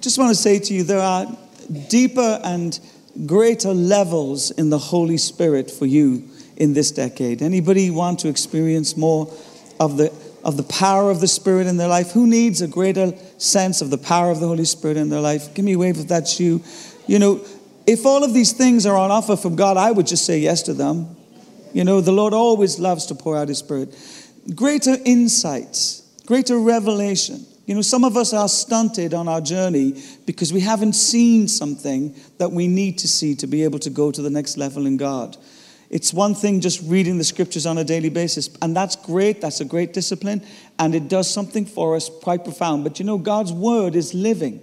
just want to say to you there are deeper and greater levels in the Holy Spirit for you in this decade. Anybody want to experience more of the of the power of the Spirit in their life? Who needs a greater sense of the power of the Holy Spirit in their life? Give me a wave if that's you. You know, if all of these things are on offer from God, I would just say yes to them. You know, the Lord always loves to pour out His Spirit. Greater insights, greater revelation. You know, some of us are stunted on our journey because we haven't seen something that we need to see to be able to go to the next level in God. It's one thing just reading the scriptures on a daily basis, and that's great. That's a great discipline, and it does something for us quite profound. But you know, God's word is living,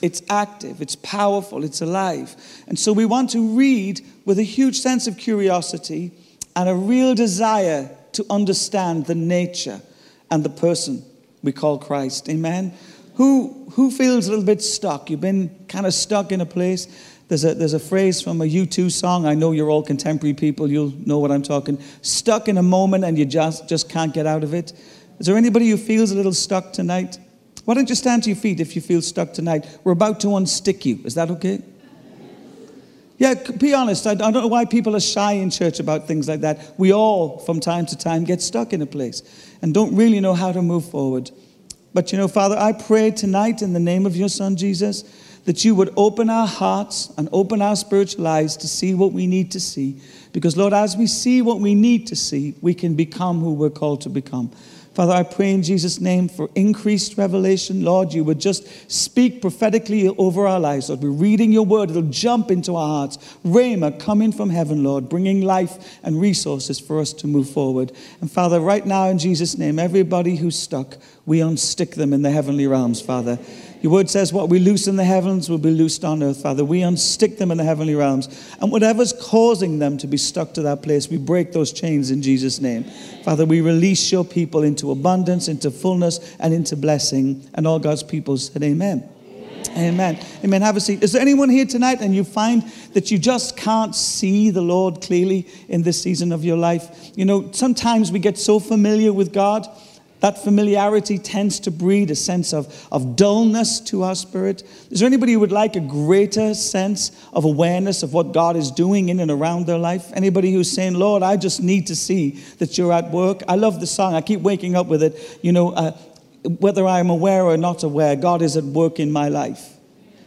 it's active, it's powerful, it's alive. And so we want to read with a huge sense of curiosity and a real desire to understand the nature and the person we call Christ. Amen. Who, who feels a little bit stuck? You've been kind of stuck in a place there's a, there's a phrase from a U2 song. I know you're all contemporary people. You'll know what I'm talking. Stuck in a moment and you just, just can't get out of it. Is there anybody who feels a little stuck tonight? Why don't you stand to your feet if you feel stuck tonight? We're about to unstick you. Is that okay? Yeah, be honest. I, don't know why people are shy in church about things like that. We all, from time to time, get stuck in a place and don't really know how to move forward. But you know, Father, I pray tonight in the name of your Son, Jesus that you would open our hearts and open our spiritual eyes to see what we need to see. Because, Lord, as we see what we need to see, we can become who we're called to become. Father, I pray in Jesus' name for increased revelation. Lord, you would just speak prophetically over our lives. Lord, we're reading your word, it'll jump into our hearts. Rhema coming from heaven, Lord, bringing life and resources for us to move forward. And Father, right now in Jesus' name, everybody who's stuck, we unstick them in the heavenly realms, Father. Your word says, What we loose in the heavens will be loosed on earth, Father. We unstick them in the heavenly realms. And whatever's causing them to be stuck to that place, we break those chains in Jesus' name. Father, we release your people into abundance, into fullness, and into blessing. And all God's people said, Amen. Amen. Amen. Have a seat. Is there anyone here tonight and you find that you just can't see the Lord clearly in this season of your life? You know, sometimes we get so familiar with God that familiarity tends to breed a sense of, of dullness to our spirit. Is there anybody who would like a greater sense of awareness of what God is doing in and around their life? Anybody who's saying, Lord, I just need to see that you're at work? I love the song. I keep waking up with it. You know, uh, whether I'm aware or not aware, God is at work in my life.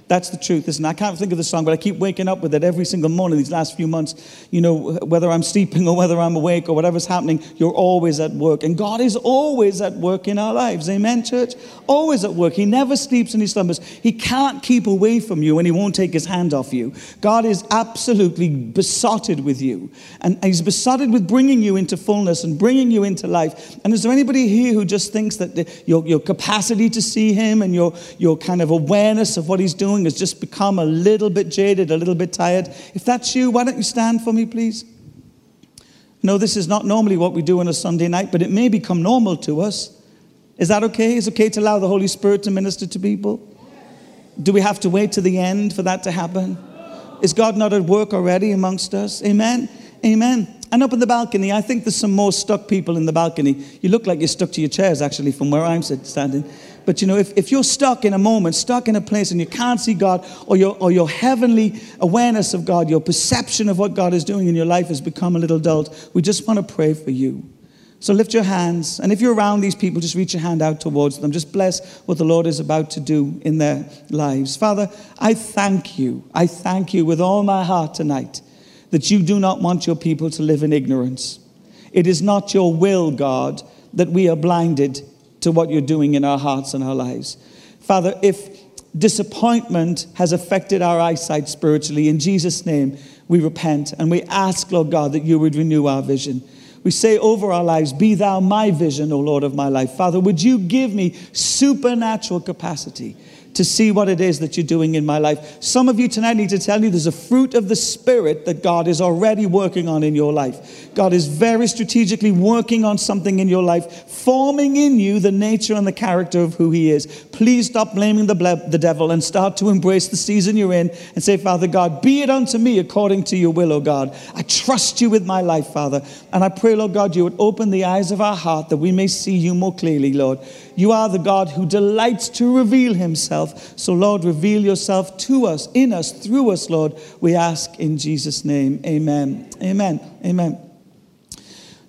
That's the truth. Listen, I can't think of the song, but I keep waking up with it every single morning these last few months. You know, whether I'm sleeping or whether I'm awake or whatever's happening, you're always at work. And God is always at work in our lives. Amen, church? Always at work. He never sleeps and he slumbers. He can't keep away from you and he won't take his hand off you. God is absolutely besotted with you. And he's besotted with bringing you into fullness and bringing you into life. And is there anybody here who just thinks that your, your capacity to see him and your, your kind of awareness of what he's doing has just become a little bit jaded, a little bit tired. If that's you, why don't you stand for me, please? No, this is not normally what we do on a Sunday night, but it may become normal to us. Is that okay? Is it okay to allow the Holy Spirit to minister to people? Do we have to wait to the end for that to happen? Is God not at work already amongst us? Amen. Amen. And up in the balcony, I think there's some more stuck people in the balcony. You look like you're stuck to your chairs, actually, from where I'm standing. But you know, if, if you're stuck in a moment, stuck in a place and you can't see God, or your, or your heavenly awareness of God, your perception of what God is doing in your life has become a little dulled, we just want to pray for you. So lift your hands. And if you're around these people, just reach your hand out towards them. Just bless what the Lord is about to do in their lives. Father, I thank you. I thank you with all my heart tonight that you do not want your people to live in ignorance. It is not your will, God, that we are blinded to what you're doing in our hearts and our lives. Father, if disappointment has affected our eyesight spiritually, in Jesus' name, we repent and we ask, Lord God, that you would renew our vision. We say over our lives, Be thou my vision, O Lord of my life. Father, would you give me supernatural capacity to see what it is that you're doing in my life. Some of you tonight need to tell you there's a fruit of the Spirit that God is already working on in your life. God is very strategically working on something in your life, forming in you the nature and the character of who He is. Please stop blaming the, ble- the devil and start to embrace the season you're in and say, Father God, be it unto me according to your will, O God. I trust you with my life, Father. And I pray, Lord God, you would open the eyes of our heart that we may see you more clearly, Lord. You are the God who delights to reveal himself. So, Lord, reveal yourself to us, in us, through us, Lord. We ask in Jesus' name. Amen. Amen. Amen.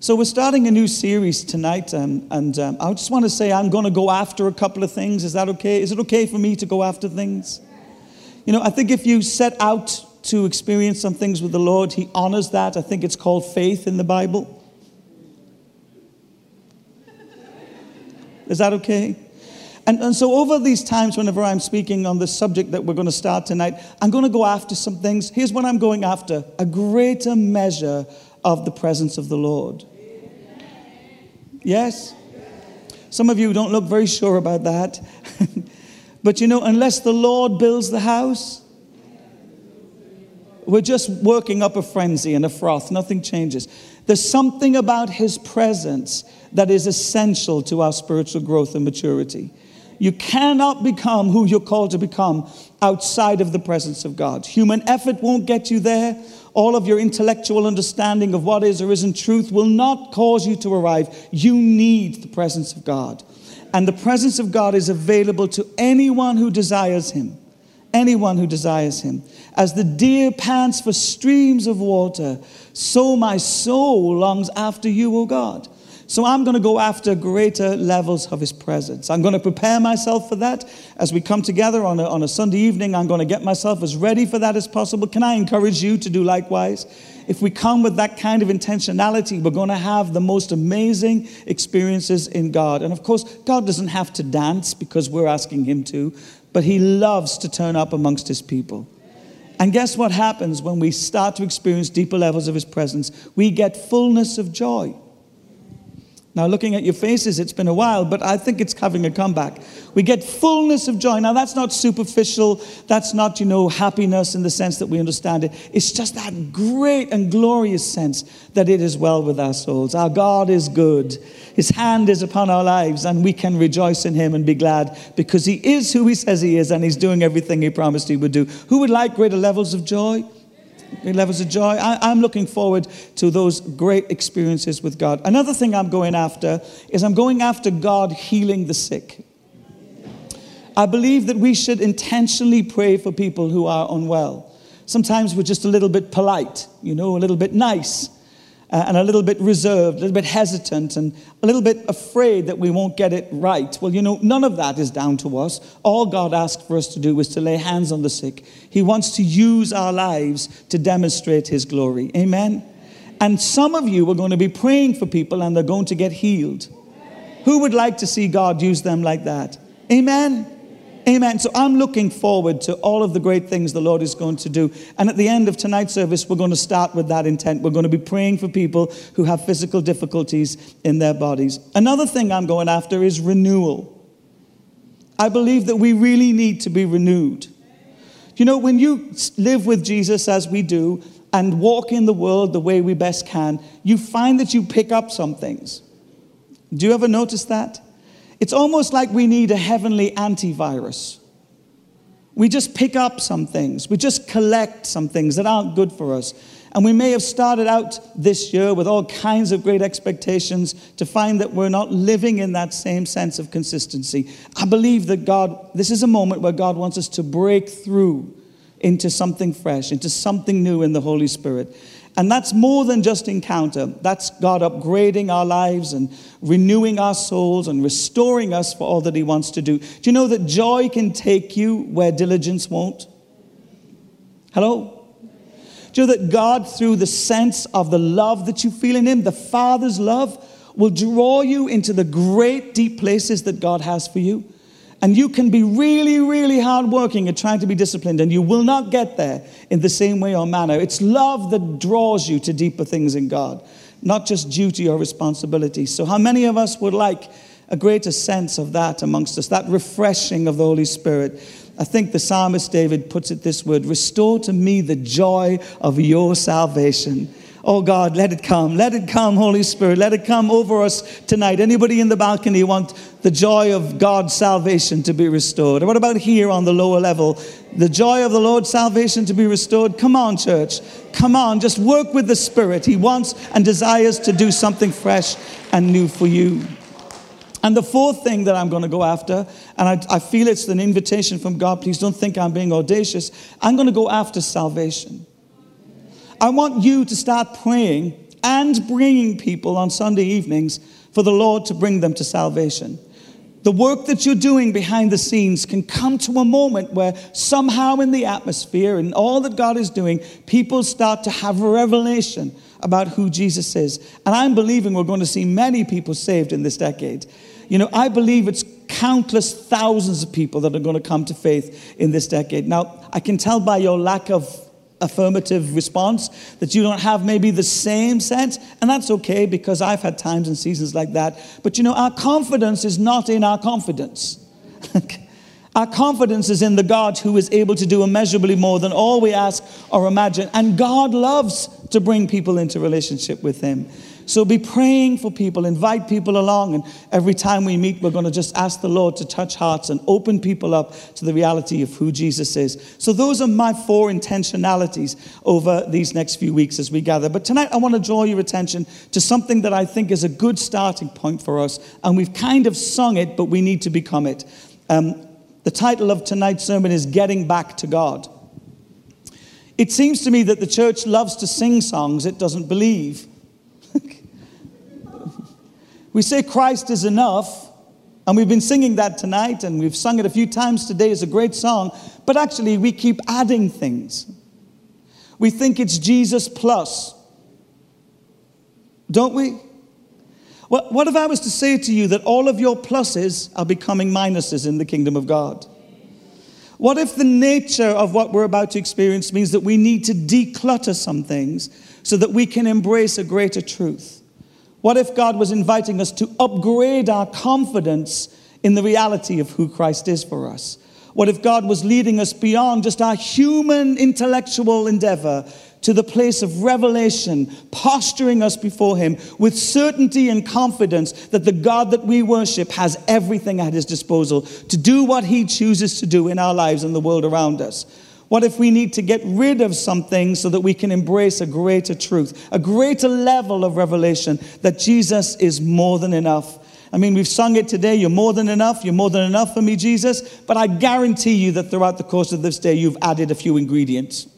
So, we're starting a new series tonight, um, and um, I just want to say I'm going to go after a couple of things. Is that okay? Is it okay for me to go after things? You know, I think if you set out to experience some things with the Lord, He honors that. I think it's called faith in the Bible. Is that okay? And, and so, over these times, whenever I'm speaking on the subject that we're going to start tonight, I'm going to go after some things. Here's what I'm going after a greater measure of the presence of the Lord. Yes? Some of you don't look very sure about that. but you know, unless the Lord builds the house, we're just working up a frenzy and a froth. Nothing changes. There's something about His presence that is essential to our spiritual growth and maturity. You cannot become who you're called to become outside of the presence of God. Human effort won't get you there. All of your intellectual understanding of what is or isn't truth will not cause you to arrive. You need the presence of God. And the presence of God is available to anyone who desires Him. Anyone who desires Him. As the deer pants for streams of water, so my soul longs after you, O God. So I'm going to go after greater levels of his presence. I'm going to prepare myself for that. As we come together on a, on a Sunday evening, I'm going to get myself as ready for that as possible. Can I encourage you to do likewise? If we come with that kind of intentionality, we're going to have the most amazing experiences in God. And of course, God doesn't have to dance because we're asking him to, but he loves to turn up amongst his people. And guess what happens when we start to experience deeper levels of his presence? We get fullness of joy. Now, looking at your faces, it's been a while, but I think it's having a comeback. We get fullness of joy. Now, that's not superficial. That's not, you know, happiness in the sense that we understand it. It's just that great and glorious sense that it is well with our souls. Our God is good. His hand is upon our lives, and we can rejoice in Him and be glad because He is who He says He is, and He's doing everything He promised He would do. Who would like greater levels of joy? Levels of joy. I, am looking forward to those great experiences with God. Another thing I'm going after is I'm going after God healing the sick. I believe that we should intentionally pray for people who are unwell. Sometimes we're just a little bit polite, you know, a little bit nice uh, and a little bit reserved, a little bit hesitant, and a little bit afraid that we won't get it right. Well, you know, none of that is down to us. All God asked for us to do was to lay hands on the sick. He wants to use our lives to demonstrate His glory. Amen? And some of you are going to be praying for people and they're going to get healed. Who would like to see God use them like that? Amen? Amen. So I'm looking forward to all of the great things the Lord is going to do. And at the end of tonight's service, we're going to start with that intent. We're going to be praying for people who have physical difficulties in their bodies. Another thing I'm going after is renewal. I believe that we really need to be renewed. You know, when you live with Jesus as we do and walk in the world the way we best can, you find that you pick up some things. Do you ever notice that? It's almost like we need a heavenly antivirus. We just pick up some things, we just collect some things that aren't good for us. And we may have started out this year with all kinds of great expectations to find that we're not living in that same sense of consistency. I believe that God, this is a moment where God wants us to break through into something fresh, into something new in the Holy Spirit. And that's more than just encounter. That's God upgrading our lives and renewing our souls and restoring us for all that He wants to do. Do you know that joy can take you where diligence won't? Hello? Do you know that God, through the sense of the love that you feel in Him, the Father's love, will draw you into the great deep places that God has for you? And you can be really, really hardworking and trying to be disciplined, and you will not get there in the same way or manner. It's love that draws you to deeper things in God, not just duty or responsibility. So, how many of us would like a greater sense of that amongst us, that refreshing of the Holy Spirit? I think the psalmist David puts it this word Restore to me the joy of your salvation. Oh God, let it come. Let it come, Holy Spirit. Let it come over us tonight. Anybody in the balcony want the joy of God's salvation to be restored? Or what about here on the lower level? The joy of the Lord's salvation to be restored? Come on, church. Come on. Just work with the Spirit. He wants and desires to do something fresh and new for you. And the fourth thing that I'm going to go after, and I, I, feel it's an invitation from God, please don't think I'm being audacious, I'm going to go after salvation. I want you to start praying and bringing people on Sunday evenings for the Lord to bring them to salvation. The work that you're doing behind the scenes can come to a moment where somehow in the atmosphere and all that God is doing, people start to have a revelation about who Jesus is. And I'm believing we're going to see many people saved in this decade. You know, I believe it's countless thousands of people that are going to come to faith in this decade. Now, I can tell by your lack of affirmative response that you don't have maybe the same sense, and that's okay because I've had times and seasons like that. But you know, our confidence is not in our confidence. Our confidence is in the God who is able to do immeasurably more than all we ask or imagine. And God loves to bring people into relationship with Him. So be praying for people, invite people along, and every time we meet, we're going to just ask the Lord to touch hearts and open people up to the reality of who Jesus is. So those are my four intentionalities over these next few weeks as we gather. But tonight, I want to draw your attention to something that I think is a good starting point for us, and we've kind of sung it, but we need to become it. Um, the title of tonight's sermon is Getting Back to God. It seems to me that the church loves to sing songs it doesn't believe. We say Christ is enough, and we've been singing that tonight, and we've sung it a few times today. It's a great song, but actually, we keep adding things. We think it's Jesus plus, don't we? What, what if I was to say to you that all of your pluses are becoming minuses in the kingdom of God? What if the nature of what we're about to experience means that we need to declutter some things so that we can embrace a greater truth? What if God was inviting us to upgrade our confidence in the reality of who Christ is for us? What if God was leading us beyond just our human intellectual endeavor to the place of revelation, posturing us before Him with certainty and confidence that the God that we worship has everything at His disposal to do what He chooses to do in our lives and the world around us? What if we need to get rid of something so that we can embrace a greater truth, a greater level of revelation that Jesus is more than enough? I mean, we've sung it today. You're more than enough. You're more than enough for me, Jesus. But I guarantee you that throughout the course of this day, you've added a few ingredients.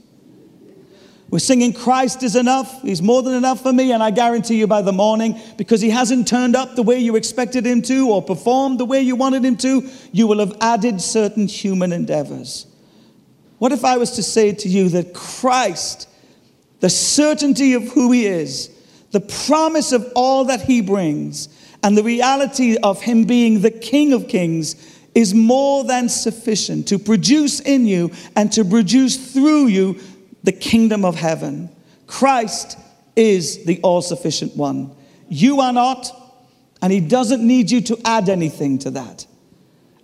We're singing Christ is enough. He's more than enough for me. And I guarantee you by the morning, because he hasn't turned up the way you expected him to or performed the way you wanted him to, you will have added certain human endeavors. What if I was to say to you that Christ, the certainty of who he is, the promise of all that he brings, and the reality of him being the King of Kings is more than sufficient to produce in you and to produce through you the kingdom of heaven. Christ is the all sufficient one. You are not, and He doesn't need you to add anything to that.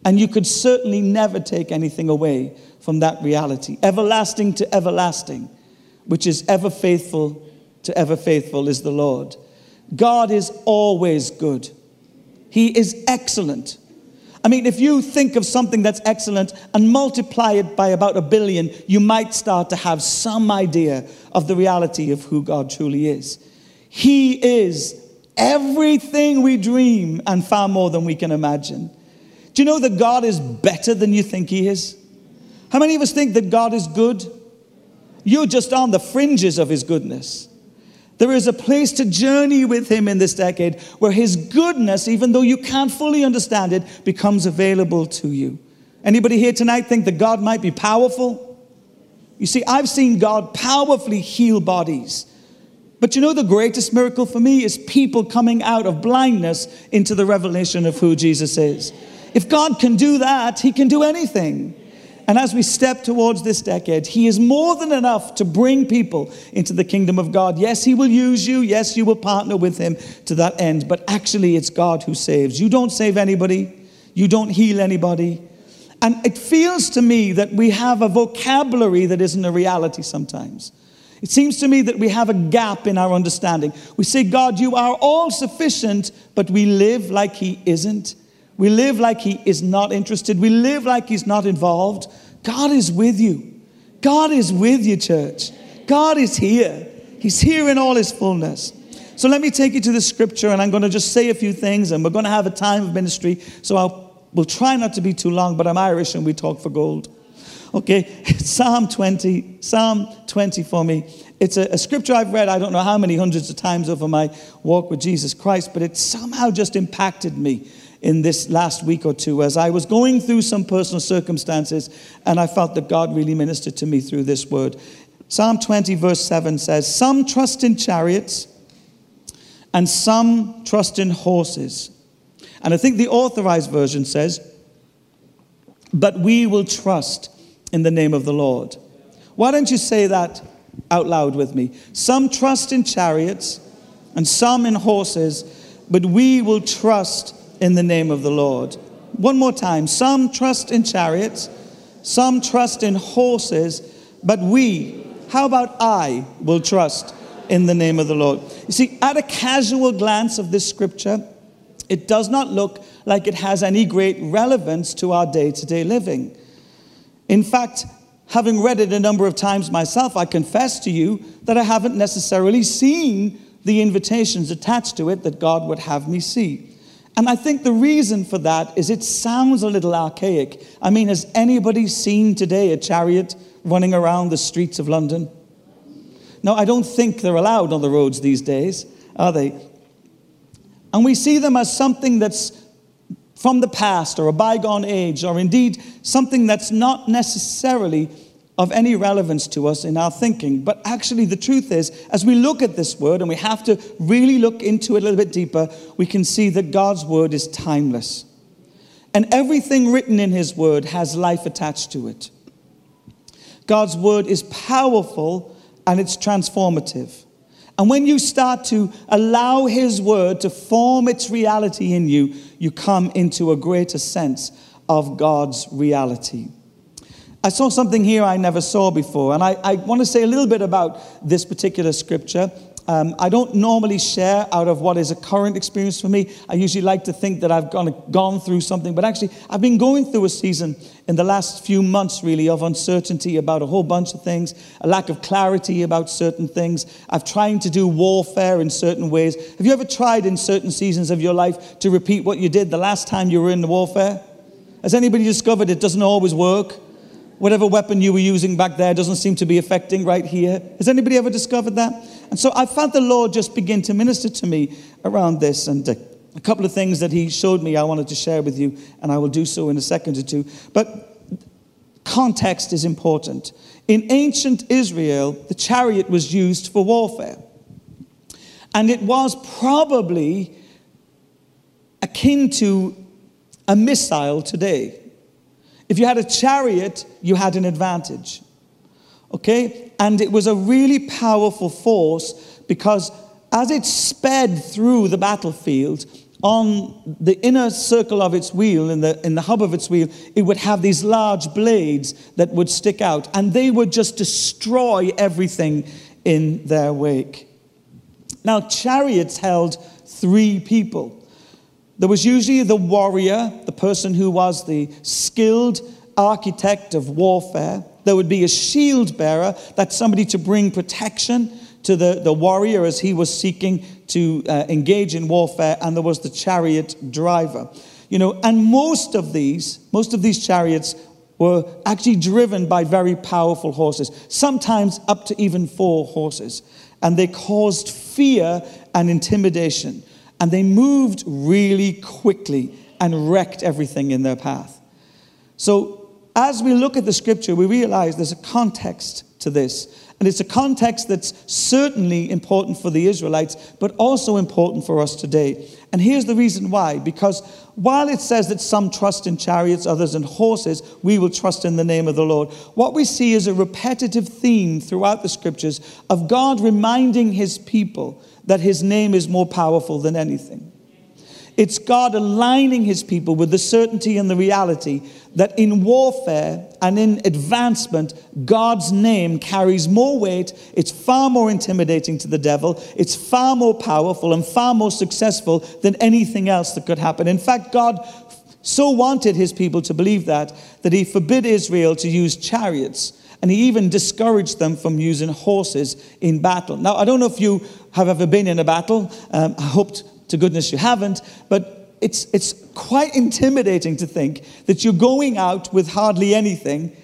And you could certainly never take anything away from that reality. Everlasting to everlasting, which is ever faithful to ever faithful, is the Lord. God is always good, He is excellent. I mean, if you think of something that's excellent and multiply it by about a billion, you might start to have some idea of the reality of who God truly is. He is everything we dream and far more than we can imagine. Do you know that God is better than you think He is? How many of us think that God is good? You're just on the fringes of His goodness. There is a place to journey with Him in this decade where His goodness, even though you can't fully understand it, becomes available to you. Anybody here tonight think that God might be powerful? You see, I've seen God powerfully heal bodies. But you know, the greatest miracle for me is people coming out of blindness into the revelation of who Jesus is. If God can do that, He can do anything. And as we step towards this decade, He is more than enough to bring people into the kingdom of God. Yes, He will use you. Yes, you will partner with Him to that end. But actually, it's God who saves. You don't save anybody, you don't heal anybody. And it feels to me that we have a vocabulary that isn't a reality sometimes. It seems to me that we have a gap in our understanding. We say, God, you are all sufficient, but we live like He isn't. We live like He is not interested. We live like He's not involved. God is with you. God is with you, church. God is here. He's here in all His fullness. So let me take you to the scripture, and I'm going to just say a few things, and we're going to have a time of ministry. So I'll, we'll try not to be too long, but I'm Irish and we talk for gold. Okay, Psalm 20, Psalm 20 for me. It's a, a, scripture I've read, I don't know how many hundreds of times over my walk with Jesus Christ, but it somehow just impacted me in this last week or two as I was going through some personal circumstances, and I felt that God really ministered to me through this word. Psalm 20, verse 7 says, Some trust in chariots, and some trust in horses. And I think the authorized version says, But we will trust in the name of the Lord. Why don't you say that out loud with me? Some trust in chariots and some in horses, but we will trust in the name of the Lord. One more time. Some trust in chariots, some trust in horses, but we, how about I, will trust in the name of the Lord. You see, at a casual glance of this scripture, it does not look like it has any great relevance to our day to day living. In fact, having read it a number of times myself, I confess to you that I haven't necessarily seen the invitations attached to it that God would have me see. And I think the reason for that is it sounds a little archaic. I mean, has anybody seen today a chariot running around the streets of London? No, I don't think they're allowed on the roads these days, are they? And we see them as something that's from the past or a bygone age, or indeed something that's not necessarily of any relevance to us in our thinking. But actually, the truth is, as we look at this word, and we have to really look into it a little bit deeper, we can see that God's word is timeless. And everything written in his word has life attached to it. God's word is powerful and it's transformative. And when you start to allow His word to form its reality in you, you come into a greater sense of God's reality. I saw something here I never saw before, and I, I want to say a little bit about this particular scripture. Um, I don't normally share out of what is a current experience for me. I usually like to think that I've gone, gone through something, but actually, I've been going through a season in the last few months, really, of uncertainty about a whole bunch of things, a lack of clarity about certain things. I've tried to do warfare in certain ways. Have you ever tried in certain seasons of your life to repeat what you did the last time you were in the warfare? Has anybody discovered it doesn't always work? Whatever weapon you were using back there doesn't seem to be affecting right here. Has anybody ever discovered that? And so I felt the Lord just begin to minister to me around this. And uh, a couple of things that He showed me I wanted to share with you, and I will do so in a second or two. But context is important. In ancient Israel, the chariot was used for warfare. And it was probably akin to a missile today. If you had a chariot, you had an advantage. Okay? And it was a really powerful force because as it sped through the battlefield, on the inner circle of its wheel, in the, in the hub of its wheel, it would have these large blades that would stick out, and they would just destroy everything in their wake. Now, chariots held three people. There was usually the warrior, the person who was the skilled architect of warfare. There would be a shield bearer, that's somebody to bring protection to the, the warrior as he was seeking to uh, engage in warfare, and there was the chariot driver. You know, and most of these, most of these chariots were actually driven by very powerful horses, sometimes up to even four horses. And they caused fear and intimidation. And they moved really quickly and wrecked everything in their path. So as we look at the scripture, we realize there's a context to this. And it's a context that's certainly important for the Israelites, but also important for us today. And here's the reason why. Because while it says that some trust in chariots, others in horses, we will trust in the name of the Lord. What we see is a repetitive theme throughout the scriptures of God reminding his people that his name is more powerful than anything. It's God aligning his people with the certainty and the reality that in warfare and in advancement, God's name carries more weight. It's far more intimidating to the devil. It's far more powerful and far more successful than anything else that could happen. In fact, God so wanted his people to believe that, that he forbid Israel to use chariots And he even discouraged them from using horses in battle. Now, I don't know if you have ever been in a battle. Um, I hope to goodness you haven't. But it's, it's quite intimidating to think that you're going out with hardly anything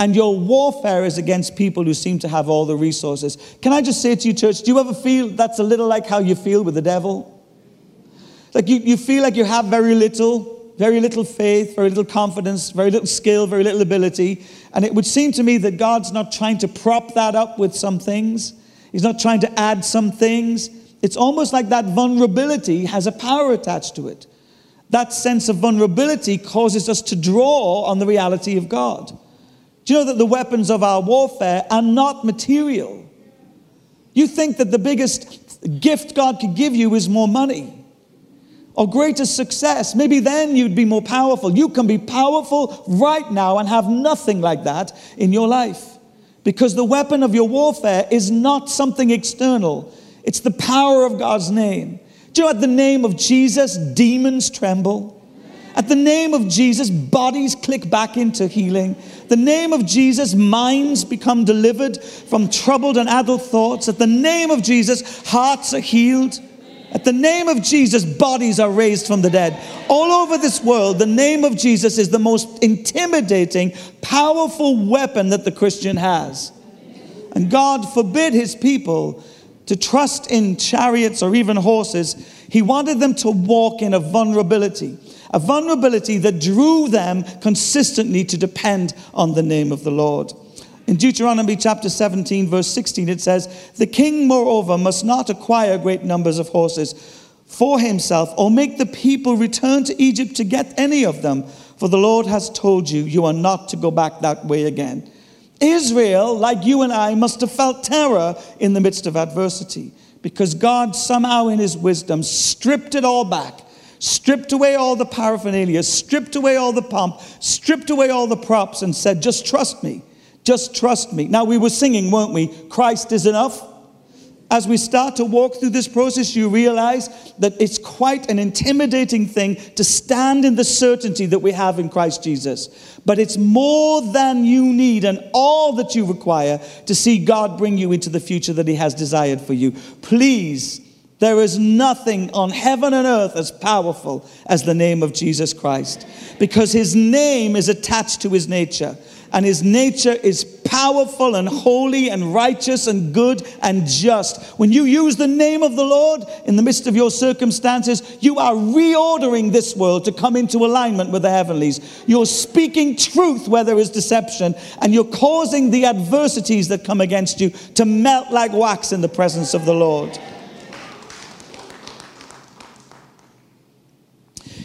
and your warfare is against people who seem to have all the resources. Can I just say to you, church, do you ever feel that's a little like how you feel with the devil? Like you, you feel like you have very little, very little faith, very little confidence, very little skill, very little ability. And it would seem to me that God's not trying to prop that up with some things, He's not trying to add some things. It's almost like that vulnerability has a power attached to it. That sense of vulnerability causes us to draw on the reality of God. Do you know that the weapons of our warfare are not material? You think that the biggest gift God could give you is more money or greater success. Maybe then you'd be more powerful. You can be powerful right now and have nothing like that in your life because the weapon of your warfare is not something external, it's the power of God's name. Do you know at the name of Jesus, demons tremble? At the name of Jesus, bodies click back into healing. The name of Jesus, minds become delivered from troubled and adult thoughts. At the name of Jesus, hearts are healed. At the name of Jesus, bodies are raised from the dead. All over this world, the name of Jesus is the most intimidating, powerful weapon that the Christian has. And God forbid his people to trust in chariots or even horses. He wanted them to walk in a vulnerability, a vulnerability that drew them consistently to depend on the name of the Lord. In Deuteronomy chapter 17, verse 16, it says, The king, moreover, must not acquire great numbers of horses for himself or make the people return to Egypt to get any of them, for the Lord has told you, you are not to go back that way again. Israel, like you and I, must have felt terror in the midst of adversity because God somehow, in his wisdom, stripped it all back stripped away all the paraphernalia, stripped away all the pomp, stripped away all the props, and said, Just trust me. Just trust me. Now, we were singing, weren't we? Christ is enough. As we start to walk through this process, you realize that it's quite an intimidating thing to stand in the certainty that we have in Christ Jesus. But it's more than you need and all that you require to see God bring you into the future that He has desired for you. Please, there is nothing on heaven and earth as powerful as the name of Jesus Christ because His name is attached to His nature and his nature is powerful and holy and righteous and good and just. When you use the name of the Lord in the midst of your circumstances, you are reordering this world to come into alignment with the heavenlies. You're speaking truth where there is deception, and you're causing the adversities that come against you to melt like wax in the presence of the Lord.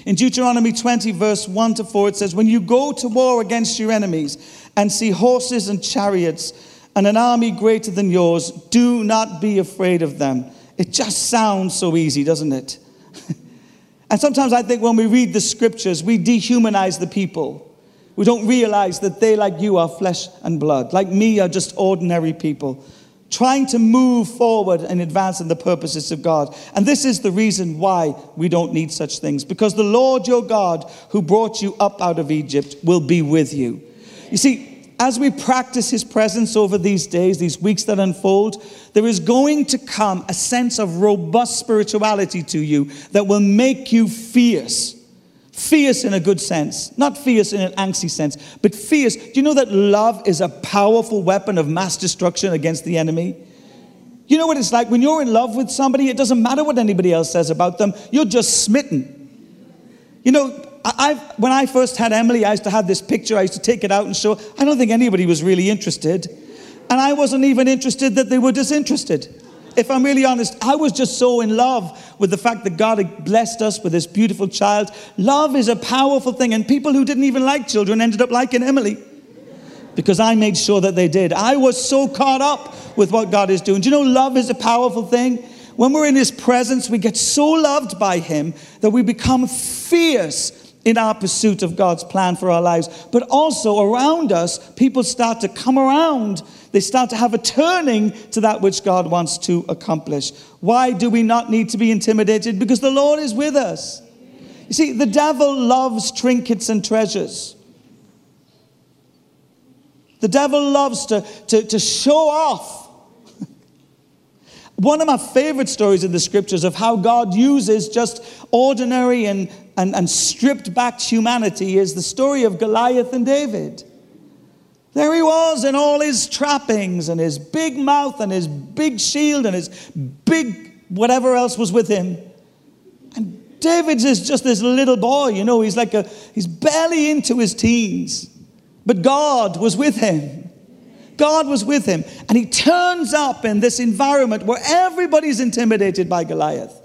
In Deuteronomy 20, verse 1 to 4, it says, When you go to war against your enemies and see horses and chariots and an army greater than yours, do not be afraid of them. It just sounds so easy, doesn't it? and sometimes I think when we read the scriptures, we dehumanize the people. We don't realize that they, like you, are flesh and blood. Like me, are just ordinary people trying to move forward and advance in the purposes of God. And this is the reason why we don't need such things because the Lord your God, who brought you up out of Egypt, will be with you. You see, as we practice his presence over these days, these weeks that unfold, there is going to come a sense of robust spirituality to you that will make you fierce Fierce in a good sense, not fierce in an angsty sense, but fierce. Do you know that love is a powerful weapon of mass destruction against the enemy? You know what it's like when you're in love with somebody, it doesn't matter what anybody else says about them, you're just smitten. You know, I, when I first had Emily, I used to have this picture, I used to take it out and show. I don't think anybody was really interested. And I wasn't even interested that they were disinterested if I'm really honest, I was just so in love with the fact that God had blessed us with this beautiful child. Love is a powerful thing, and people who didn't even like children ended up liking Emily because I made sure that they did. I was so caught up with what God is doing. Do you know love is a powerful thing? When we're in His presence, we get so loved by Him that we become fierce in our pursuit of God's plan for our lives. But also around us, people start to come around. They start to have a turning to that which God wants to accomplish. Why do we not need to be intimidated? Because the Lord is with us. You see, the devil loves trinkets and treasures. The devil loves to, to, to show off. One of my favorite stories in the scriptures of how God uses just ordinary and, and, and stripped back humanity is the story of Goliath and David. There he was in all his trappings and his big mouth and his big shield and his big whatever else was with him. And David's is just this little boy, you know, he's like a, he's barely into his teens. But God was with him. God was with him. And he turns up in this environment where everybody's intimidated by Goliath.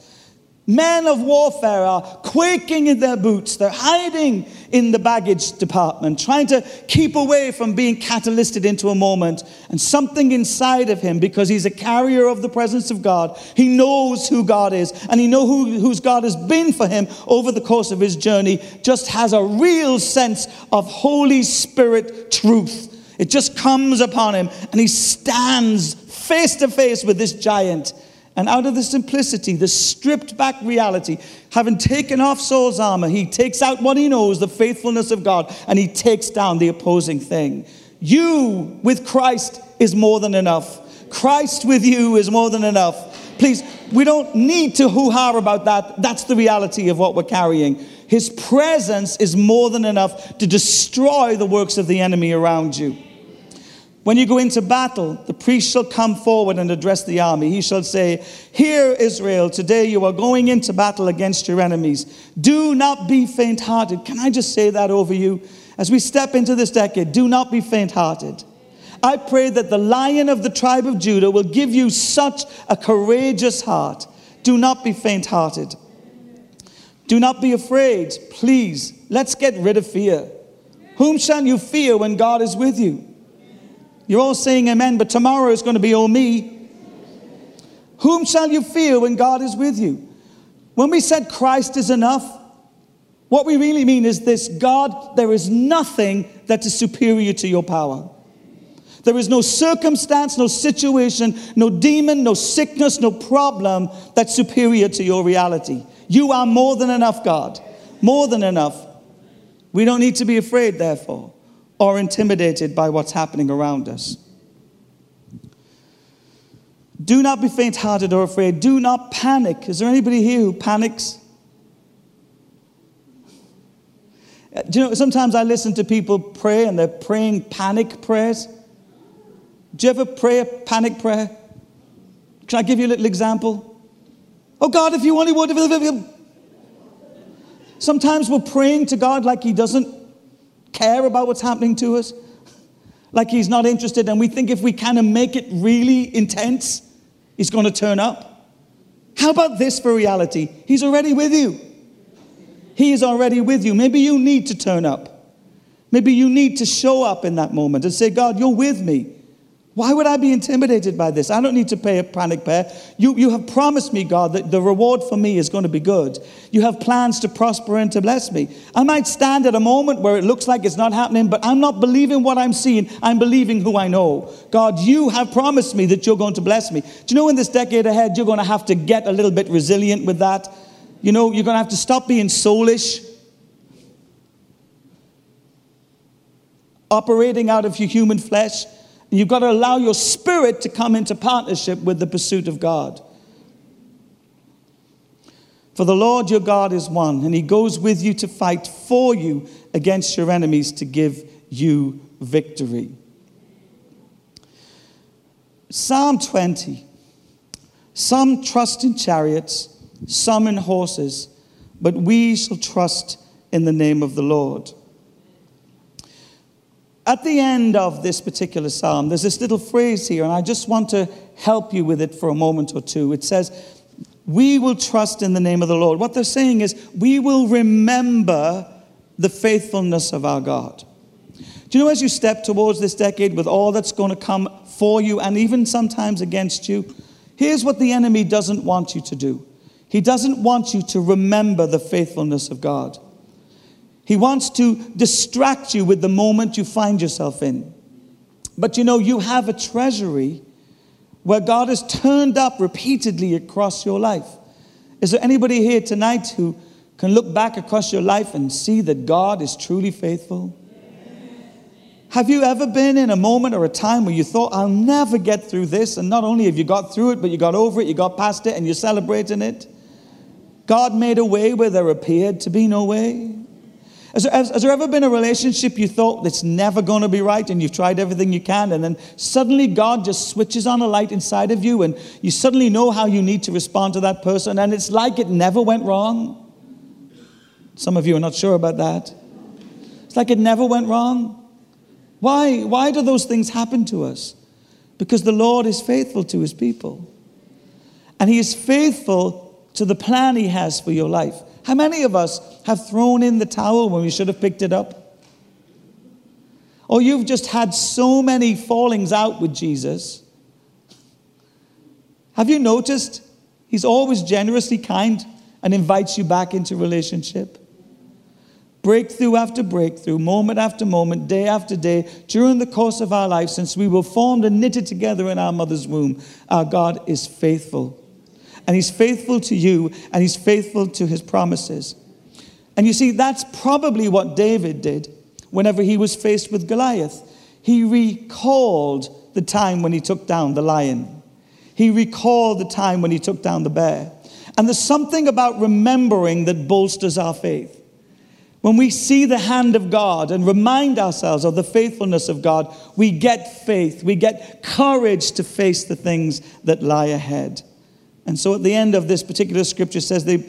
Men of warfare are quaking in their boots. They're hiding in the baggage department, trying to keep away from being catalysted into a moment. And something inside of him, because he's a carrier of the presence of God, he knows who God is, and he knows who, whose God has been for him over the course of his journey, just has a real sense of Holy Spirit truth. It just comes upon him, and he stands face to face with this giant and out of the simplicity, the stripped back reality, having taken off Saul's armor, he takes out what he knows, the faithfulness of God, and he takes down the opposing thing. You with Christ is more than enough. Christ with you is more than enough. Please, we don't need to hoo ha about that. That's the reality of what we're carrying. His presence is more than enough to destroy the works of the enemy around you. When you go into battle, the priest shall come forward and address the army. He shall say, Hear, Israel, today you are going into battle against your enemies. Do not be faint hearted. Can I just say that over you? As we step into this decade, do not be faint hearted. I pray that the lion of the tribe of Judah will give you such a courageous heart. Do not be faint hearted. Do not be afraid. Please, let's get rid of fear. Whom shall you fear when God is with you? You're all saying amen, but tomorrow is going to be all me. Whom shall you fear when God is with you? When we said Christ is enough, what we really mean is this God, there is nothing that is superior to your power. There is no circumstance, no situation, no demon, no sickness, no problem that's superior to your reality. You are more than enough, God. More than enough. We don't need to be afraid, therefore or intimidated by what's happening around us. Do not be faint hearted or afraid. Do not panic. Is there anybody here who panics? Do you know, sometimes I listen to people pray and they're praying panic prayers. Do you ever pray a panic prayer? Can I give you a little example? Oh God, if you only would. Sometimes we're praying to God like He doesn't care about what's happening to us, like he's not interested, and we think if we kind of make it really intense, he's going to turn up. How about this for reality? He's already with you. He is already with you. Maybe you need to turn up. Maybe you need to show up in that moment and say, God, you're with me. Why would I be intimidated by this? I don't need to pay a panic prayer. You, you have promised me, God, that the reward for me is going to be good. You have plans to prosper and to bless me. I might stand at a moment where it looks like it's not happening, but I'm not believing what I'm seeing. I'm believing who I know. God, you have promised me that you're going to bless me. Do you know in this decade ahead, you're going to have to get a little bit resilient with that? You know, you're going to have to stop being soulish, operating out of your human flesh You've got to allow your spirit to come into partnership with the pursuit of God. For the Lord your God is one, and he goes with you to fight for you against your enemies to give you victory. Psalm 20. Some trust in chariots, some in horses, but we shall trust in the name of the Lord. At the end of this particular psalm, there's this little phrase here, and I just want to help you with it for a moment or two. It says, We will trust in the name of the Lord. What they're saying is, we will remember the faithfulness of our God. Do you know, as you step towards this decade with all that's going to come for you and even sometimes against you, here's what the enemy doesn't want you to do. He doesn't want you to remember the faithfulness of God. He wants to distract you with the moment you find yourself in. But you know, you have a treasury where God has turned up repeatedly across your life. Is there anybody here tonight who can look back across your life and see that God is truly faithful? Have you ever been in a moment or a time where you thought, I'll never get through this? And not only have you got through it, but you got over it, you got past it, and you're celebrating it? God made a way where there appeared to be no way. Has there, has there ever been a relationship you thought it's never going to be right and you've tried everything you can, and then suddenly God just switches on a light inside of you and you suddenly know how you need to respond to that person, and it's like it never went wrong? Some of you are not sure about that. It's like it never went wrong. Why, why do those things happen to us? Because the Lord is faithful to his people. And he is faithful to the plan he has for your life. How many of us have thrown in the towel when we should have picked it up? Or you've just had so many fallings out with Jesus. Have you noticed? He's always generously kind and invites you back into relationship breakthrough after breakthrough, moment after moment, day after day, during the course of our life, since we were formed and knitted together in our mother's womb, our God is faithful. And He's faithful to you, and He's faithful to His promises. And you see, that's probably what David did whenever he was faced with Goliath. He recalled the time when he took down the lion, he recalled the time when he took down the bear. And there's something about remembering that bolsters our faith. When we see the hand of God and remind ourselves of the faithfulness of God, we get faith. We get courage to face the things that lie ahead. And so at the end of this particular scripture says that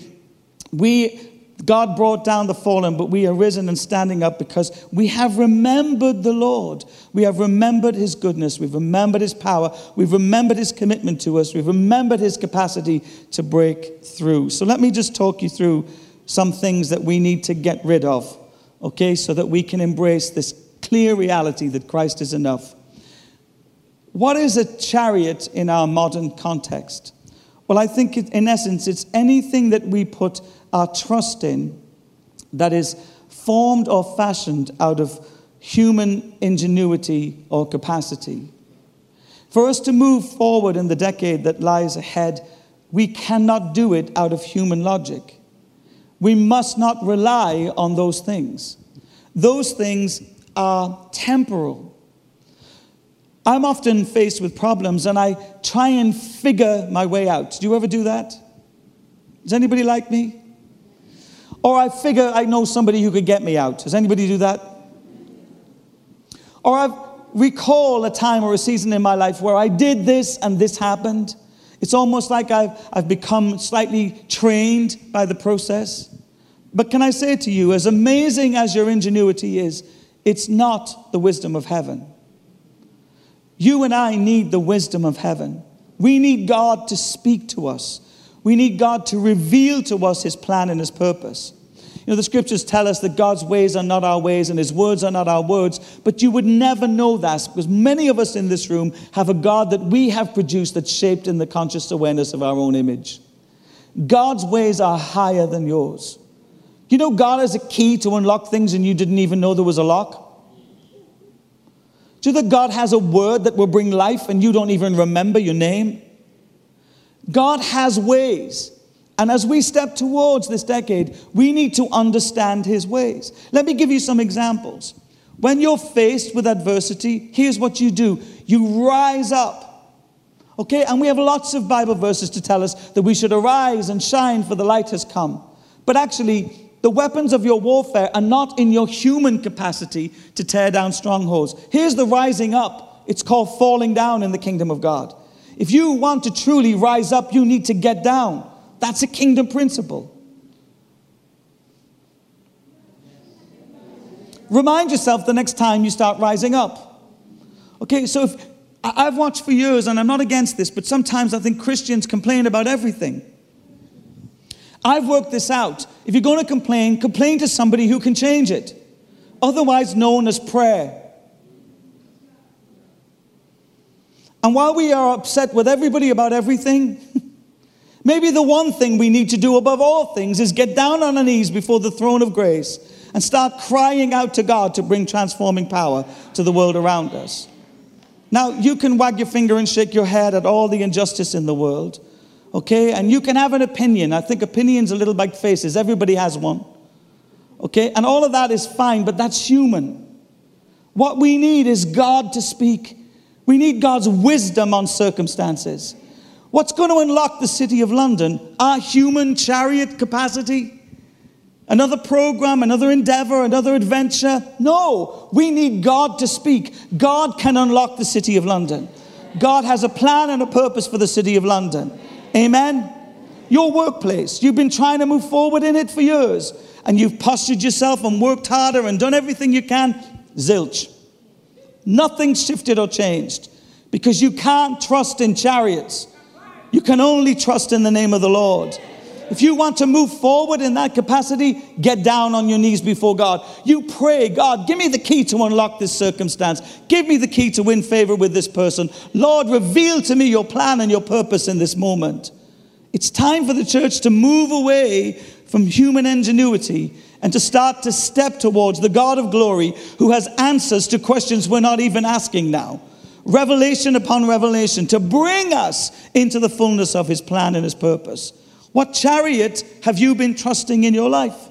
we God brought down the fallen, but we are risen and standing up because we have remembered the Lord. We have remembered his goodness. We've remembered his power. We've remembered his commitment to us. We've remembered his capacity to break through. So let me just talk you through some things that we need to get rid of, okay, so that we can embrace this clear reality that Christ is enough. What is a chariot in our modern context? Well, I think it, in essence, it's anything that we put our trust in that is formed or fashioned out of human ingenuity or capacity. For us to move forward in the decade that lies ahead, we cannot do it out of human logic. We must not rely on those things. Those things are temporal. I'm often faced with problems and I try and figure my way out. Do you ever do that? Does anybody like me? Or I figure I know somebody who could get me out. Does anybody do that? Or I recall a time or a season in my life where I did this and this happened. It's almost like I've, I've become slightly trained by the process. But can I say to you, as amazing as your ingenuity is, it's not the wisdom of heaven. You and I need the wisdom of heaven. We need God to speak to us. We need God to reveal to us his plan and his purpose. You know, the scriptures tell us that God's ways are not our ways and his words are not our words, but you would never know that because many of us in this room have a God that we have produced that's shaped in the conscious awareness of our own image. God's ways are higher than yours. You know, God has a key to unlock things and you didn't even know there was a lock? Do you that God has a word that will bring life and you don't even remember your name? God has ways. And as we step towards this decade, we need to understand his ways. Let me give you some examples. When you're faced with adversity, here's what you do you rise up. Okay, and we have lots of Bible verses to tell us that we should arise and shine, for the light has come. But actually, the weapons of your warfare are not in your human capacity to tear down strongholds. Here's the rising up. It's called falling down in the kingdom of God. If you want to truly rise up, you need to get down. That's a kingdom principle. Remind yourself the next time you start rising up. Okay, so if I've watched for years, and I'm not against this, but sometimes I think Christians complain about everything. I've worked this out. If you're going to complain, complain to somebody who can change it, otherwise known as prayer. And while we are upset with everybody about everything, maybe the one thing we need to do above all things is get down on our knees before the throne of grace and start crying out to God to bring transforming power to the world around us. Now, you can wag your finger and shake your head at all the injustice in the world. Okay? And you can have an opinion. I think opinions are little like faces. Everybody has one. Okay? And all of that is fine, but that's human. What we need is God to speak. We need God's wisdom on circumstances. What's going to unlock the city of London? Our human chariot capacity? Another program, another endeavor, another adventure? No, we need God to speak. God can unlock the city of London. God has a plan and a purpose for the city of London. Amen? Your workplace, you've been trying to move forward in it for years, and you've postured yourself and worked harder and done everything you can. Zilch. Nothing shifted or changed because you can't trust in chariots. You can only trust in the name of the Lord. If you want to move forward in that capacity, get down on your knees before God. You pray, God, give me the key to unlock this circumstance. Give me the key to win favor with this person. Lord, reveal to me your plan and your purpose in this moment. It's time for the church to move away from human ingenuity and to start to step towards the God of glory who has answers to questions we're not even asking now. Revelation upon revelation to bring us into the fullness of his plan and his purpose. What chariot have you been trusting in your life?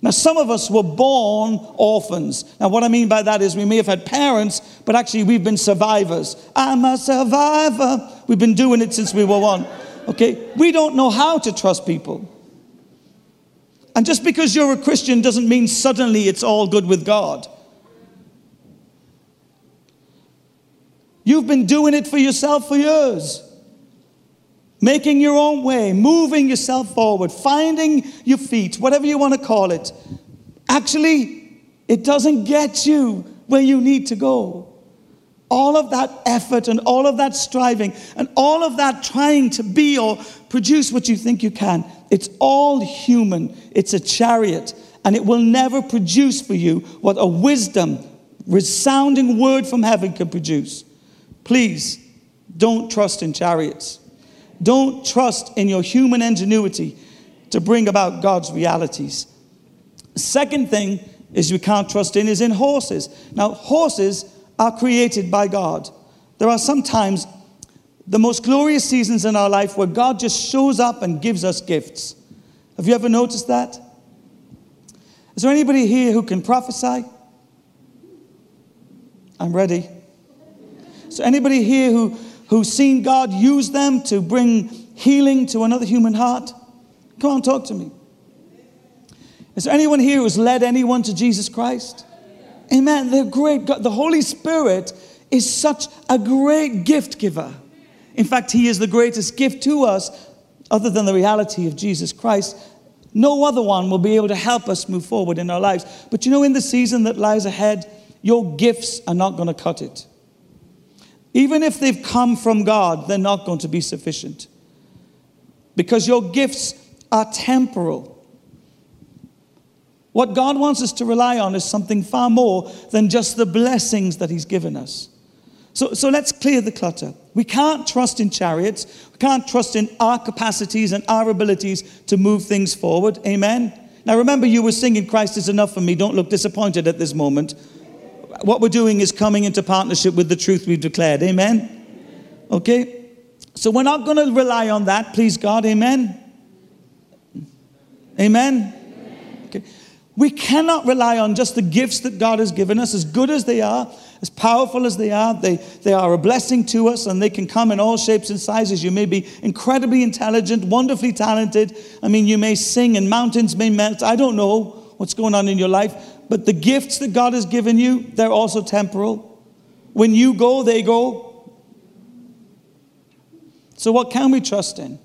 Now, some of us were born orphans. Now, what I mean by that is we may have had parents, but actually we've been survivors. I'm a survivor. We've been doing it since we were one. Okay? We don't know how to trust people. And just because you're a Christian doesn't mean suddenly it's all good with God. You've been doing it for yourself for years making your own way, moving yourself forward, finding your feet, whatever you want to call it. Actually, it doesn't get you where you need to go. All of that effort and all of that striving and all of that trying to be or produce what you think you can, it's all human. It's a chariot, and it will never produce for you what a wisdom, resounding word from heaven can produce. Please don't trust in chariots. Don't trust in your human ingenuity to bring about God's realities. Second thing is you can't trust in is in horses. Now, horses are created by God. There are sometimes the most glorious seasons in our life where God just shows up and gives us gifts. Have you ever noticed that? Is there anybody here who can prophesy? I'm ready. So anybody here who who's seen God use them to bring healing to another human heart? Come on, talk to me. Is there anyone here who's led anyone to Jesus Christ? Amen. They're great. God, the Holy Spirit is such a great gift giver. In fact, He is the greatest gift to us, other than the reality of Jesus Christ. No other one will be able to help us move forward in our lives. But you know, in the season that lies ahead, your gifts are not going to cut it. Even if they've come from God, they're not going to be sufficient. Because your gifts are temporal. What God wants us to rely on is something far more than just the blessings that He's given us. So, so let's clear the clutter. We can't trust in chariots. We can't trust in our capacities and our abilities to move things forward. Amen. Now remember, you were singing, Christ is enough for me. Don't look disappointed at this moment what we're doing is coming into partnership with the truth we've declared. Amen? Okay? So we're not going to rely on that, please God. Amen? Amen? Okay. We cannot rely on just the gifts that God has given us, as good as they are, as powerful as they are. They, they are a blessing to us and they can come in all shapes and sizes. You may be incredibly intelligent, wonderfully talented. I mean, you may sing and mountains may melt. I don't know what's going on in your life. But the gifts that God has given you, they're also temporal. When you go, they go. So, what can we trust in?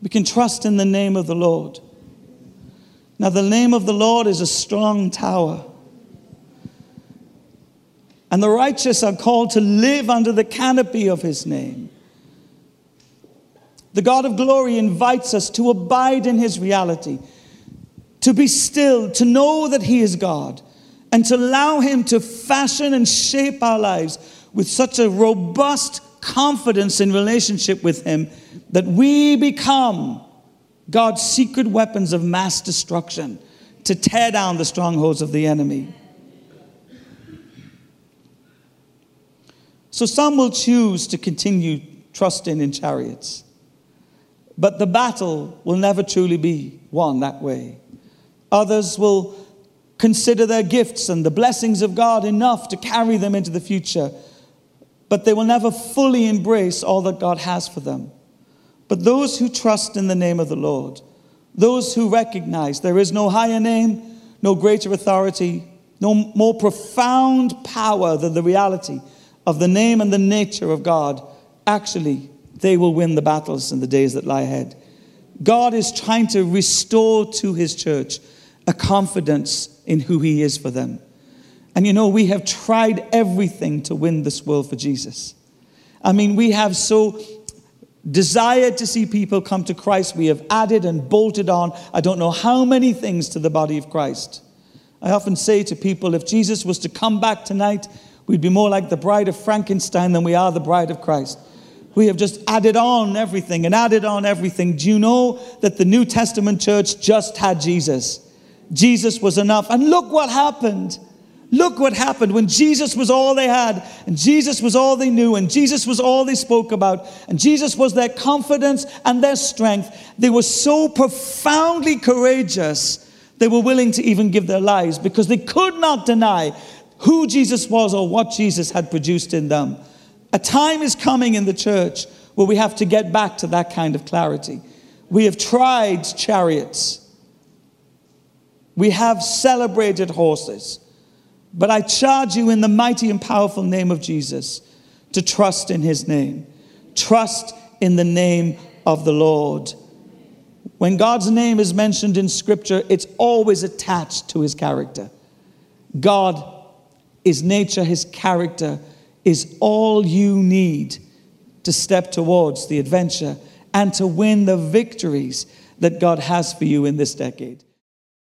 We can trust in the name of the Lord. Now, the name of the Lord is a strong tower. And the righteous are called to live under the canopy of his name. The God of glory invites us to abide in his reality to be still, to know that He is God, and to allow Him to fashion and shape our lives with such a robust confidence in relationship with Him that we become God's secret weapons of mass destruction to tear down the strongholds of the enemy. So some will choose to continue trusting in chariots, but the battle will never truly be won that way. Others will consider their gifts and the blessings of God enough to carry them into the future, but they will never fully embrace all that God has for them. But those who trust in the name of the Lord, those who recognize there is no higher name, no greater authority, no more profound power than the reality of the name and the nature of God, actually, they will win the battles in the days that lie ahead. God is trying to restore to his church a confidence in who he is for them. And you know, we have tried everything to win this world for Jesus. I mean, we have so desired to see people come to Christ. We have added and bolted on, I don't know how many things to the body of Christ. I often say to people if Jesus was to come back tonight, we'd be more like the bride of Frankenstein than we are the bride of Christ. We have just added on everything and added on everything. Do you know that the New Testament church just had Jesus? Jesus was enough. And look what happened. Look what happened when Jesus was all they had, and Jesus was all they knew, and Jesus was all they spoke about, and Jesus was their confidence and their strength. They were so profoundly courageous, they were willing to even give their lives because they could not deny who Jesus was or what Jesus had produced in them. A time is coming in the church where we have to get back to that kind of clarity. We have tried chariots. We have celebrated horses. But I charge you in the mighty and powerful name of Jesus to trust in his name. Trust in the name of the Lord. When God's name is mentioned in Scripture, it's always attached to his character. God, his nature, his character is all you need to step towards the adventure and to win the victories that God has for you in this decade.